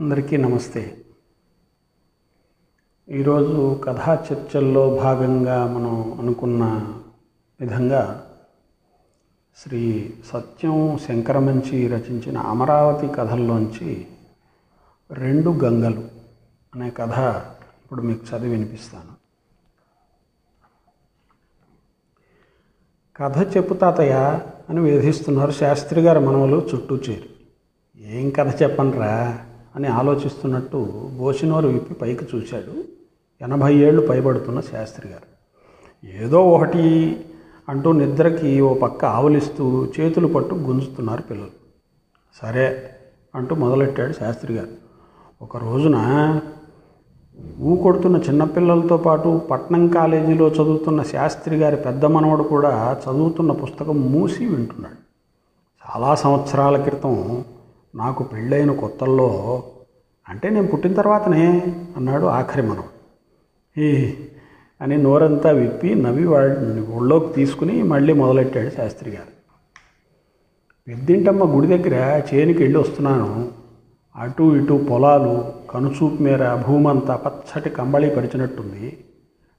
అందరికీ నమస్తే. ఈరోజు కథా చర్చల్లో భాగంగా మనం అనుకున్న విధంగా శ్రీ సత్యం శంకరమంచి రచించిన అమరావతి కథల్లోంచి రెండు గంగలు అనే కథ ఇప్పుడు మీకు చదివి వినిపిస్తాను. కథ చెప్పు తాతయ్య అని వేధిస్తున్నారు శాస్త్రి గారి మనవలు చుట్టూ చేరి. ఏం కథ చెప్పనరా? అని ఆలోచిస్తున్నట్టు బోసినోరు విప్పి పైకి చూశాడు. ఎనభై ఏళ్ళు పైబడుతున్న శాస్త్రి గారు. ఏదో ఒకటి అంటూ నిద్రకి ఓ పక్క ఆవులిస్తూ చేతులు పట్టు గుంజుతున్నారు పిల్లలు. సరే అంటూ మొదలెట్టాడు శాస్త్రి గారు. ఒక రోజున ఊ కొడుతున్న చిన్నపిల్లలతో పాటు పట్నం కాలేజీలో చదువుతున్న శాస్త్రి గారి పెద్ద మనవడు కూడా చదువుతున్న పుస్తకం మూసి వింటున్నాడు. చాలా సంవత్సరాల క్రితం నాకు పెళ్ళైన కొత్తల్లో అంటే నేను పుట్టిన తర్వాతనే అన్నాడు ఆఖరి మనం ఈ అని నోరంతా విప్పి నవ్వి వాడిని ఒళ్ళోకి తీసుకుని మళ్ళీ మొదలెట్టాడు శాస్త్రి గారు. పెద్దింటమ్మ గుడి దగ్గర చేనికి వెళ్ళి వస్తున్నాను. అటు ఇటు పొలాలు కనుచూపు మేర భూమంతా పచ్చటి కంబళి పరిచినట్టుంది.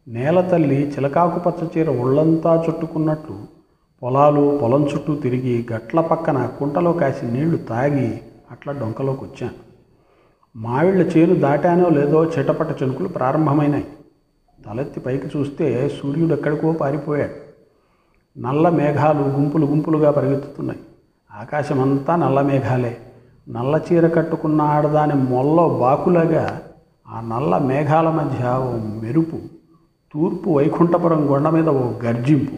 నేల తల్లి చిలకాకు పచ్చ చీర ఒళ్ళంతా చుట్టుకున్నట్లు పొలాలు పొలం చుట్టూ తిరిగి గట్ల పక్కన కుంటలో కాసి నీళ్ళు తాగి అట్లా డొంకలోకి వచ్చాను. మావిళ్ళ చేను దాటానో లేదో చిటపట చెనుకులు ప్రారంభమైనాయి. తలెత్తి పైకి చూస్తే సూర్యుడు ఎక్కడికో పారిపోయాడు. నల్ల మేఘాలు గుంపులు గుంపులుగా పరిగెత్తుతున్నాయి. ఆకాశమంతా నల్ల మేఘాలే. నల్ల చీర కట్టుకున్న ఆడదాని మొల్ల బాకులాగా ఆ నల్ల మేఘాల మధ్య ఓ మెరుపు తూర్పు వైకుంఠపురం కొండ మీద ఓ గర్జింపు.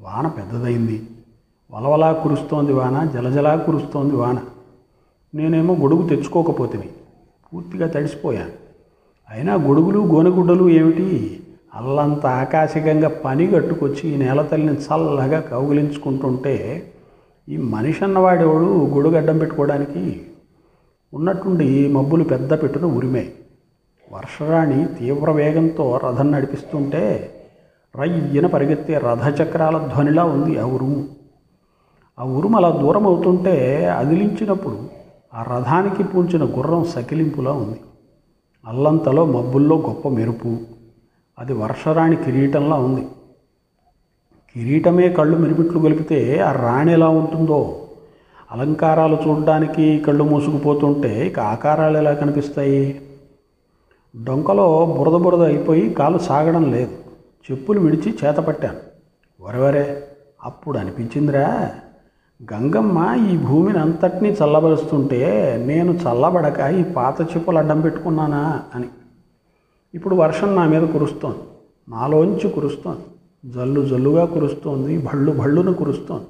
వాన పెద్దదైంది వలవలా కురుస్తోంది వాన జలజలా కురుస్తోంది వాన. నేనేమో గొడుగు తెచ్చుకోకపోతిని. పూర్తిగా తడిసిపోయాను అయినా గొడుగులు గోనెగుడ్డలు ఏమిటి? అల్లంత ఆకాశికంగా పని కట్టుకొచ్చి ఈ నేల తల్లిని చల్లగా కౌగిలించుకుంటుంటే ఈ మనిషి అన్నవాడేవాడు గొడుగు అడ్డం పెట్టుకోవడానికి? ఉన్నట్టుండి మబ్బులు పెద్ద పెట్టున ఉరిమే. వర్షరాణి తీవ్ర వేగంతో రథం నడిపిస్తుంటే రయ్యన పరిగెత్తే రథచక్రాల ధ్వనిలా ఉంది ఆ ఉరుము. ఆ ఉరుము అలా దూరం అవుతుంటే అదిలించినప్పుడు ఆ రథానికి పూల్చిన గుర్రం సకిలింపులా ఉంది. అల్లంతలో మబ్బుల్లో గొప్ప మెరుపు. అది వర్షరాణి కిరీటంలా ఉంది. కిరీటమే కళ్ళు మెరిపిట్లు గొలిపితే ఆ రాణి ఎలా ఉంటుందో? అలంకారాలు చూడడానికి కళ్ళు మూసుకుపోతుంటే ఇక ఆకారాలు ఎలా కనిపిస్తాయి? డొంకలో బురద బురద అయిపోయి కాలు సాగడం లేదు. చెప్పులు విడిచి చేతపట్టాను వరవరే అప్పుడు అనిపించిందిరా. గంగమ్మ ఈ భూమిని అంతటినీ చల్లబరుస్తుంటే నేను చల్లబడక ఈ పాత చెప్పులు అడ్డం పెట్టుకున్నానా అని. ఇప్పుడు వర్షం నా మీద కురుస్తోంది. నాలోంచి కురుస్తోంది. జల్లు జల్లుగా కురుస్తోంది. భళ్ళు భళ్ళును కురుస్తోంది.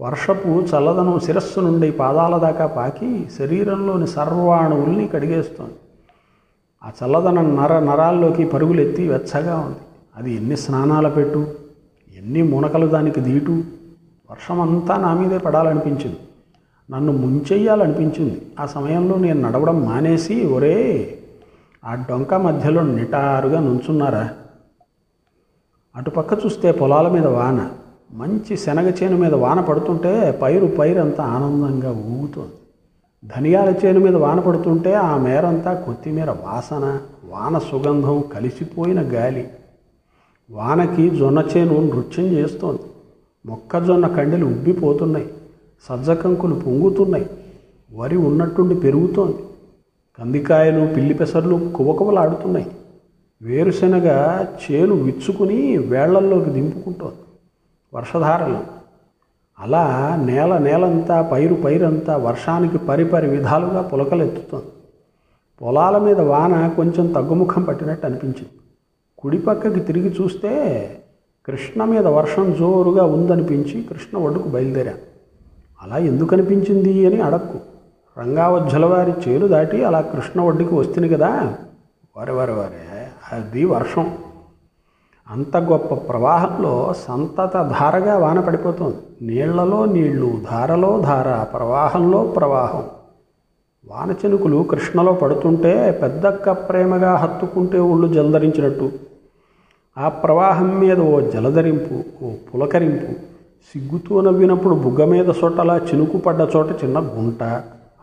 వర్షపు చల్లదనం శిరస్సు నుండి పాదాల దాకా పాకి శరీరంలోని సర్వాణువుల్ని కడిగేస్తోంది. ఆ చల్లదనం నర నరాల్లోకి పరుగులెత్తి వెచ్చగా ఉంది. అది ఎన్ని స్నానాల పెట్టు ఎన్ని మునకలు దానికి దీటు వర్షం అంతా నా మీదే పడాలనిపించింది. నన్ను ముంచెయ్యాలనిపించింది. ఆ సమయంలో నేను నడవడం మానేసి ఒరే ఆ డొంక మధ్యలో నిటారుగా నుంచున్నారా? అటుపక్క చూస్తే పొలాల మీద వాన. మంచి శనగ చేను మీద వాన పడుతుంటే పైరు పైరంతా ఆనందంగా ఊగుతోంది. ధనియాల చేను మీద వాన పడుతుంటే ఆ మేరంతా కొత్తిమీర వాసన వాన సుగంధం కలిసిపోయిన గాలి. వానకి జొన్న చేను నృత్యం చేస్తోంది. మొక్కజొన్న కండెలు ఉబ్బిపోతున్నాయి. సజ్జకంకులు పొంగుతున్నాయి. వరి ఉన్నట్టుండి పెరుగుతోంది. కందికాయలు పిల్లి పెసర్లు కువకువలాడుతున్నాయి. వేరుశెనగ చేను విచ్చుకుని వేళ్ళల్లోకి దింపుకుంటోంది. వర్షధారలు. అలా నేల నేలంతా పైరు పైరంతా వర్షానికి పరిపరి విధాలుగా పులకలెత్తుతోంది. పొలాల మీద వాన కొంచెం తగ్గుముఖం పట్టినట్టు అనిపించింది. కుడిపక్కకి తిరిగి చూస్తే కృష్ణ మీద వర్షం జోరుగా ఉందనిపించి కృష్ణ ఒడ్డుకు బయలుదేరాను అలా ఎందుకు అనిపించింది అని అడక్కు. రంగావజ్జలవారి చేరు దాటి అలా కృష్ణ ఒడ్డుకి వస్తుంది కదా. వరే వరే వరే అది వర్షం. అంత గొప్ప ప్రవాహంలో సంతత ధారగా వాన పడిపోతుంది. నీళ్ళలో నీళ్ళు ధారలో ధార ప్రవాహంలో ప్రవాహం. వాన చెనుకులు కృష్ణలో పడుతుంటే పెద్దక్క ప్రేమగా హత్తుకుంటే ఒళ్ళు జందరించినట్టు ఆ ప్రవాహం మీద ఓ జలధరింపు ఓ పులకరింపు సిగ్గుతో నవ్వినప్పుడు బుగ్గ మీద సొట్టలా చినుకు పడ్డ చోట చిన్న గుంట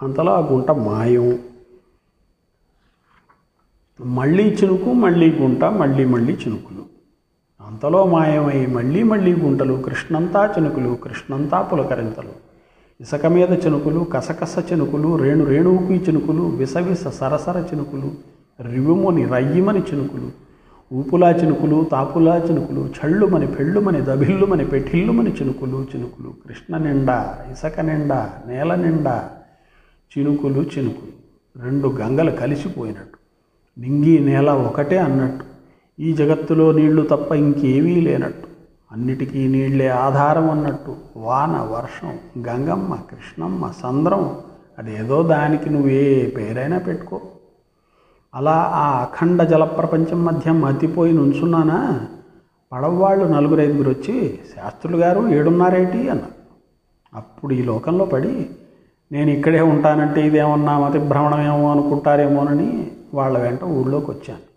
అంతలో ఆ గుంట మాయం. మళ్ళీ చినుకు మళ్ళీ గుంట మళ్ళీ మళ్ళీ చినుకులు. అంతలో మాయమై మళ్ళీ మళ్ళీ గుంటలు కృష్ణంతా చినుకులు కృష్ణంతా పులకరింతలు. ఇసుక మీద చినుకులు కసకస చినుకులు రేణు రేణువుకి చినుకులు విసవిస సరసర చినుకులు రివుముని రయ్యిమని చినుకులు ఊపులా చినుకులు తాపులా చినుకులు చళ్ళుమని పెళ్ళుమని దభిల్లుమని పెఠిల్లుమని చినుకులు చినుకులు కృష్ణ నిండా ఇసక నిండా నేల నిండా చినుకులు చినుకులు. రెండు గంగలు కలిసిపోయినట్టు. నింగి నేల ఒకటే అన్నట్టు. ఈ జగత్తులో నీళ్ళు తప్ప ఇంకేమీ లేనట్టు. అన్నిటికీ నీళ్ళే ఆధారం అన్నట్టు. వాన వర్షం గంగమ్మ కృష్ణమ్మ సంద్రం. అదేదో దానికి నువ్వే పేరైనా పెట్టుకో. అలా ఆ అఖండ జలప్రపంచం మధ్య మతిపోయి నుంచున్నానా? పడవవాళ్ళు నలుగురు ఐదుగురు వచ్చి శాస్త్రులు గారు ఏడున్నారేటి? అన్నారు. అప్పుడు ఈ లోకంలో పడి నేను ఇక్కడే ఉంటానంటే ఇదేమన్నా మతి భ్రమణమేమో అనుకుంటారేమోనని వాళ్ళ వెంట ఊళ్ళోకి వచ్చాను.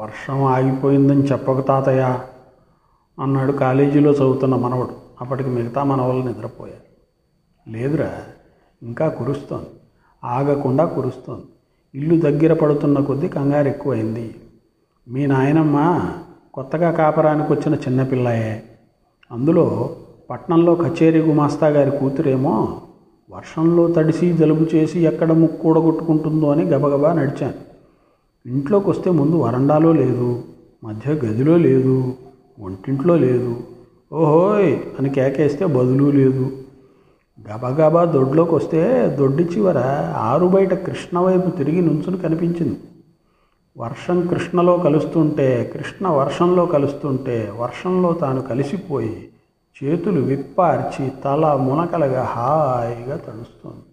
వర్షం ఆగిపోయిందని చెప్పక తాతయ్య అన్నాడు కాలేజీలో చదువుతున్న మనవడు. అప్పటికి మిగతా మనవలు నిద్రపోయారు. లేదురా ఇంకా కురుస్తోంది. ఆగకుండా కురుస్తోంది. ఇల్లు దగ్గర పడుతున్న కొద్దీ కంగారు ఎక్కువైంది. మీ నాయనమ్మ కొత్తగా కాపరానికి వచ్చిన చిన్నపిల్లయే అందులో పట్నంలో కచేరీ గుమాస్తా గారి కూతురేమో వర్షంలో తడిసి జలుబు చేసి ఎక్కడ ముక్కూడగొట్టుకుంటుందో అని గబగబా నడిచాను. ఇంట్లోకి వస్తే ముందు వరండాలో లేదు మధ్య గదిలో లేదు వంటింట్లో లేదు. ఓహోయ్ అని కేకేస్తే బదులు లేదు. గబగబా దొడ్లోకి వస్తే దొడ్డి చివర ఆరు బయట కృష్ణ వైపు తిరిగి నుంచుని కనిపించింది. వర్షం కృష్ణలో కలుస్తుంటే కృష్ణ వర్షంలో కలుస్తుంటే వర్షంలో తాను కలిసిపోయి చేతులు విప్పార్చి తల మునకలుగా హాయిగా తడుస్తుంది.